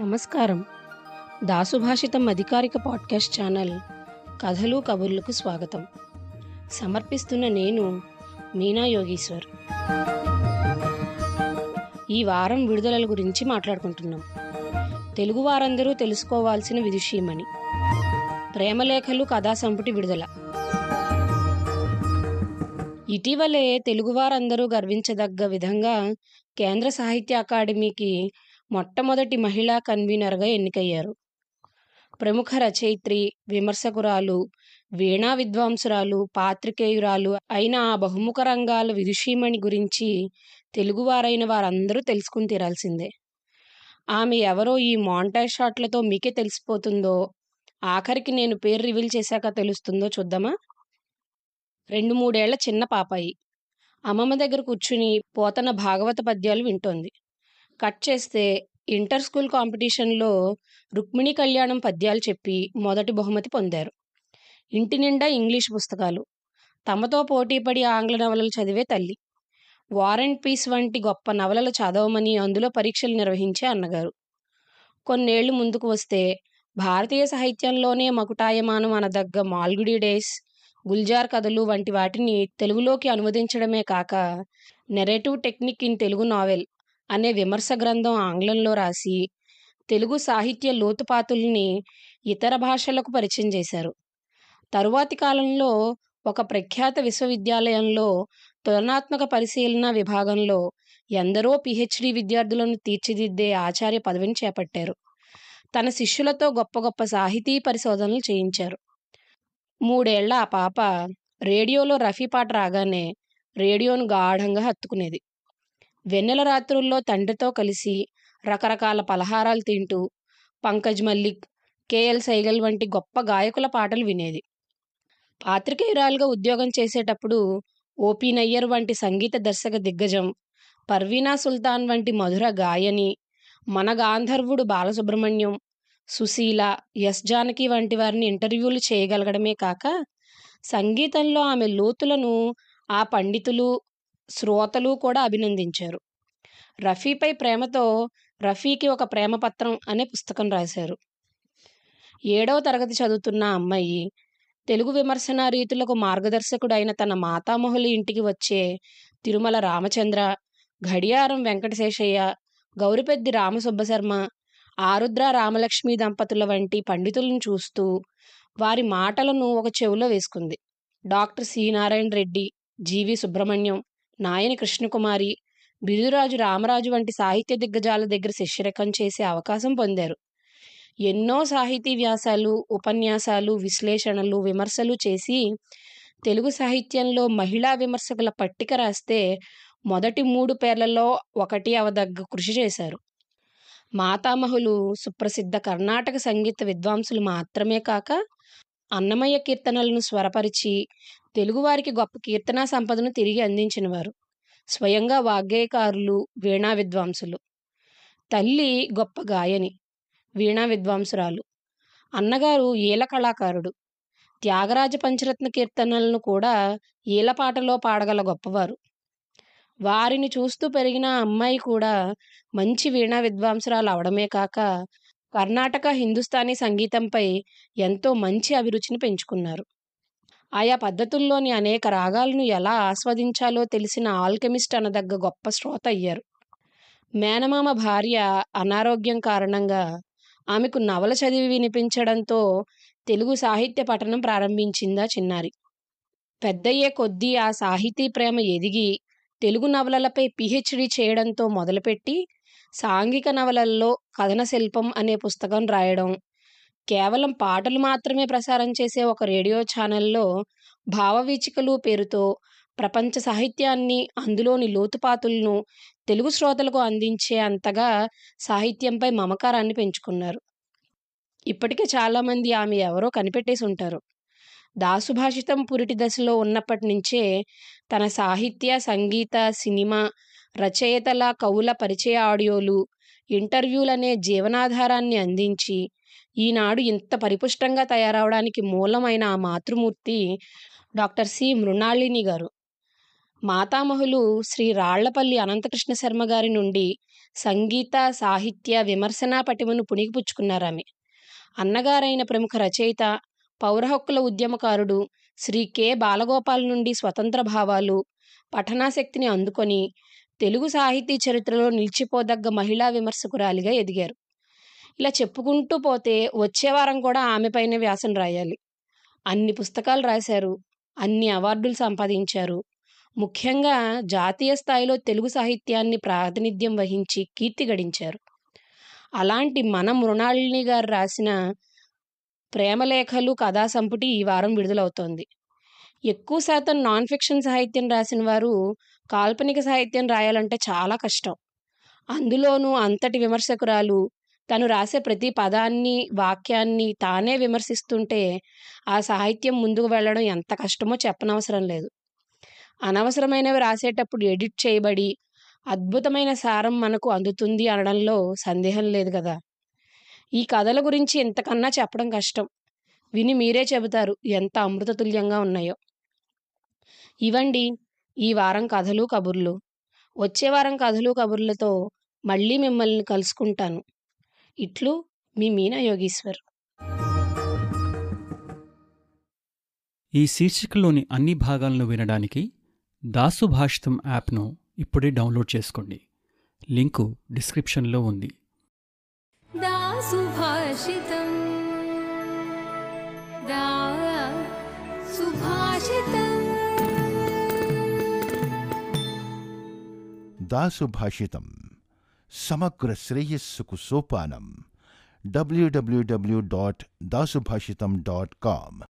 నమస్కారం. దాసుభాషితం అధికారిక podcast channel కథలు కబుర్లకు స్వాగతం. సమర్పిస్తున్న నేను మీనా యోగీశ్వర్. ఈ వారం విడుదలల గురించి మాట్లాడుకుంటున్నాం. తెలుగు వారందరూ తెలుసుకోవాల్సిన విదుషీమణి. ప్రేమలేఖలు కథా సంపుటి విడుదల. ఇటీవలే తెలుగువారందరూ గర్వించదగ్గ విధంగా కేంద్ర సాహిత్య అకాడమీకి మొట్టమొదటి మహిళా కన్వీనర్గా ఎన్నికయ్యారు. ప్రముఖ రచయిత్రి విమర్శకురాలు వీణా విద్వాంసురాలు పాత్రికేయురాలు అయిన ఆ బహుముఖ రంగాల విదుషీమణి గురించి తెలుగువారైన వారందరూ తెలుసుకుని తీరాల్సిందే. ఆమె ఎవరో ఈ మాంటాజ్ షాట్లతో మీకే తెలిసిపోతుందో ఆఖరికి నేను పేరు రివీల్ చేశాక తెలుస్తుందో చూద్దామా? రెండు మూడేళ్ళ చిన్న పాపాయి. అమ్మమ్మ దగ్గర కూర్చుని పోతన భాగవత పద్యాలు వింటోంది. కట్ చేస్తే ఇంటర్ స్కూల్ కాంపిటీషన్లో రుక్మిణి కళ్యాణం పద్యాలు చెప్పి మొదటి బహుమతి పొందారు. ఇంటి నిండా ఇంగ్లీష్ పుస్తకాలు. తమతో పోటీపడి ఆంగ్ల నవలలు చదివే తల్లి. వార్ అండ్ పీస్ వంటి గొప్ప నవలలు చదవమని అందులో పరీక్షలు నిర్వహించే అన్నగారు. కొన్నేళ్ళు ముందుకు వస్తే భారతీయ సాహిత్యంలోనే మకుటాయమానం అనదగ్గ మాల్గుడి డేస్ గుల్జార్ కథలు వంటి వాటిని తెలుగులోకి అనువదించడమే కాక narrative technique in Telugu novel అనే విమర్శ గ్రంథం ఆంగ్లంలో రాసి తెలుగు సాహిత్య లోతుపాతుల్ని ఇతర భాషలకు పరిచయం చేశారు. తరువాతి కాలంలో ఒక ప్రఖ్యాత విశ్వవిద్యాలయంలో తులనాత్మక పరిశీలన విభాగంలో ఎందరో పిహెచ్డి విద్యార్థులను తీర్చిదిద్దే ఆచార్య పదవిని చేపట్టారు. తన శిష్యులతో గొప్ప గొప్ప సాహితీ పరిశోధనలు చేయించారు. మూడేళ్ళ ఆ పాప రేడియోలో రఫీ పాట రాగానే రేడియోను గాఢంగా హత్తుకునేది. వెన్నెల రాత్రుల్లో తండ్రితో కలిసి రకరకాల పలహారాలు తింటూ పంకజ్ మల్లిక్ కేఎల్ సైగల్ వంటి గొప్ప గాయకుల పాటలు వినేది. పాత్రికేయురాలుగా ఉద్యోగం చేసేటప్పుడు ఓపీ నయ్యర్ వంటి సంగీత దర్శక దిగ్గజం పర్వీనా సుల్తాన్ వంటి మధుర గాయని మన గాంధర్వుడు బాలసుబ్రహ్మణ్యం సుశీల ఎస్ జానకి వంటి వారిని ఇంటర్వ్యూలు చేయగలగడమే కాక సంగీతంలో ఆమె లోతులను ఆ పండితులు శ్రోతలు కూడా అభినందించారు. రఫీపై ప్రేమతో రఫీకి ఒక ప్రేమపత్రం అనే పుస్తకం రాశారు. ఏడవ తరగతి చదువుతున్న అమ్మాయి తెలుగు విమర్శన రీతులకు మార్గదర్శకుడైన తన మాతామహులు ఇంటికి వచ్చే తిరుమల రామచంద్ర ఘడియారం వెంకటశేషయ్య గౌరిపెద్ది రామసుబ్బశర్మ ఆరుద్ర రామలక్ష్మి దంపతుల వంటి పండితులను చూస్తూ వారి మాటలను ఒక చెవిలో వేసుకుంది. Doctor C. Narayana Reddy G V Subrahmanyam Nayani Krishnakumari Biruduraju Ramaraju వంటి సాహిత్య దిగ్గజాల దగ్గర శిష్యరకం చేసే అవకాశం పొందారు. ఎన్నో సాహితీ వ్యాసాలు ఉపన్యాసాలు విశ్లేషణలు విమర్శలు చేసి తెలుగు సాహిత్యంలో మహిళా విమర్శకుల పట్టిక రాస్తే మొదటి మూడు పేర్లలో ఒకటి అవదగ్గ కృషి చేశారు. మాతామహులు సుప్రసిద్ధ కర్ణాటక సంగీత విద్వాంసులు మాత్రమే కాక అన్నమయ్య కీర్తనలను స్వరపరిచి తెలుగువారికి గొప్ప కీర్తనా సంపదను తిరిగి అందించినవారు. స్వయంగా వాగ్గేయకారులు వీణా విద్వాంసులు. తల్లి గొప్ప గాయని వీణా విద్వాంసురాలు. అన్నగారు ఈల కళాకారుడు. త్యాగరాజ పంచరత్న కీర్తనలను కూడా ఈల పాటలో పాడగల గొప్పవారు. వారిని చూస్తూ పెరిగిన అమ్మాయి కూడా మంచి వీణా విద్వాంసురాలు అవడమే కాక కర్ణాటక హిందుస్థానీ సంగీతంపై ఎంతో మంచి అభిరుచిని పెంచుకున్నారు. ఆయా పద్ధతుల్లోని అనేక రాగాలను ఎలా ఆస్వాదించాలో తెలిసిన ఆల్కెమిస్ట్ అనదగ్గ గొప్ప శ్రోత అయ్యారు. మేనమామ భార్య అనారోగ్యం కారణంగా ఆమెకు నవల చదివి వినిపించడంతో తెలుగు సాహిత్య పఠనం ప్రారంభించిందా చిన్నారి. పెద్దయ్యే కొద్దీ ఆ సాహితీ ప్రేమ ఎదిగి తెలుగు నవలలపై పిహెచ్డి చేయడంతో మొదలుపెట్టి సాంఘిక నవలల్లో కథన శిల్పం అనే పుస్తకం రాయడం. కేవలం పాటలు మాత్రమే ప్రసారం చేసే ఒక రేడియో ఛానల్లో భావవీచికలు పేరుతో ప్రపంచ సాహిత్యాన్ని అందులోని లోతుపాతులను తెలుగు శ్రోతలకు అందించే అంతగా సాహిత్యంపై మమకారాన్ని పెంచుకున్నారు. ఇప్పటికే చాలామంది ఆమె ఎవరో కనిపెట్టేసి ఉంటారు. దాసుభాషితం పురిటి దశలో ఉన్నప్పటి నుంచే తన సాహిత్య సంగీత సినిమా రచయితల కవుల పరిచయ ఆడియోలు ఇంటర్వ్యూలనే జీవనాధారాన్ని అందించి ఈనాడు ఇంత పరిపుష్టంగా తయారవడానికి మూలమైన ఆ మాతృమూర్తి డాక్టర్ సి. మృణాళిని గారు. మాతామహులు శ్రీ రాళ్ళపల్లి అనంతకృష్ణ శర్మ గారి నుండి సంగీత సాహిత్య విమర్శనా పటిమను పుణికిపుచ్చుకున్నారామె అన్నగారైన ప్రముఖ రచయిత పౌర హక్కుల ఉద్యమకారుడు శ్రీ కె. బాలగోపాల్ నుండి స్వతంత్ర భావాలు పఠనాశక్తిని అందుకొని తెలుగు సాహితీ చరిత్రలో నిలిచిపోదగ్గ మహిళా విమర్శకురాలిగా ఎదిగారు. ఇలా చెప్పుకుంటూ పోతే వచ్చే వారం కూడా ఆమెపైనే వ్యాసం రాయాలి. అన్ని పుస్తకాలు రాశారు అన్ని అవార్డులు సంపాదించారు. ముఖ్యంగా జాతీయ స్థాయిలో తెలుగు సాహిత్యాన్ని ప్రాతినిధ్యం వహించి కీర్తి గడించారు. అలాంటి మన మృణాళిని గారు రాసిన ప్రేమలేఖలు కథా సంపుటి ఈ వారం విడుదలవుతోంది. ఎక్కువ శాతం నాన్ ఫిక్షన్ సాహిత్యం రాసిన వారు కాల్పనిక సాహిత్యం రాయాలంటే చాలా కష్టం. అందులోనూ అంతటి విమర్శకురాలు తను రాసే ప్రతి పదాన్ని వాక్యాన్ని తానే విమర్శిస్తుంటే ఆ సాహిత్యం ముందుకు వెళ్ళడం ఎంత కష్టమో చెప్పనవసరం లేదు. అనవసరమైనవి రాసేటప్పుడు ఎడిట్ చేయబడి అద్భుతమైన సారం మనకు అందుతుంది అనడంలో సందేహం లేదు కదా! ఈ కథల గురించి ఇంతకన్నా చెప్పడం కష్టం. విని మీరే చెబుతారు ఎంత అమృతతుల్యంగా ఉన్నాయో. ఇవండి ఈ వారం కథలు కబుర్లు. వచ్చే వారం కథలు కబుర్లతో మళ్ళీ మిమ్మల్ని కలుసుకుంటాను. ఇట్లు మీ మీనా యోగీశ్వర్. ఈ శీర్షికలోని అన్ని భాగాలను వినడానికి దాసు భాషితం యాప్ను ఇప్పుడే డౌన్లోడ్ చేసుకోండి. లింకు డిస్క్రిప్షన్లో ఉంది. सुभाषितम्। डब्ल्यू डब्ल्यू डब्ल्यू समग्र दासुभाषित डॉट www.dasubhashitam.com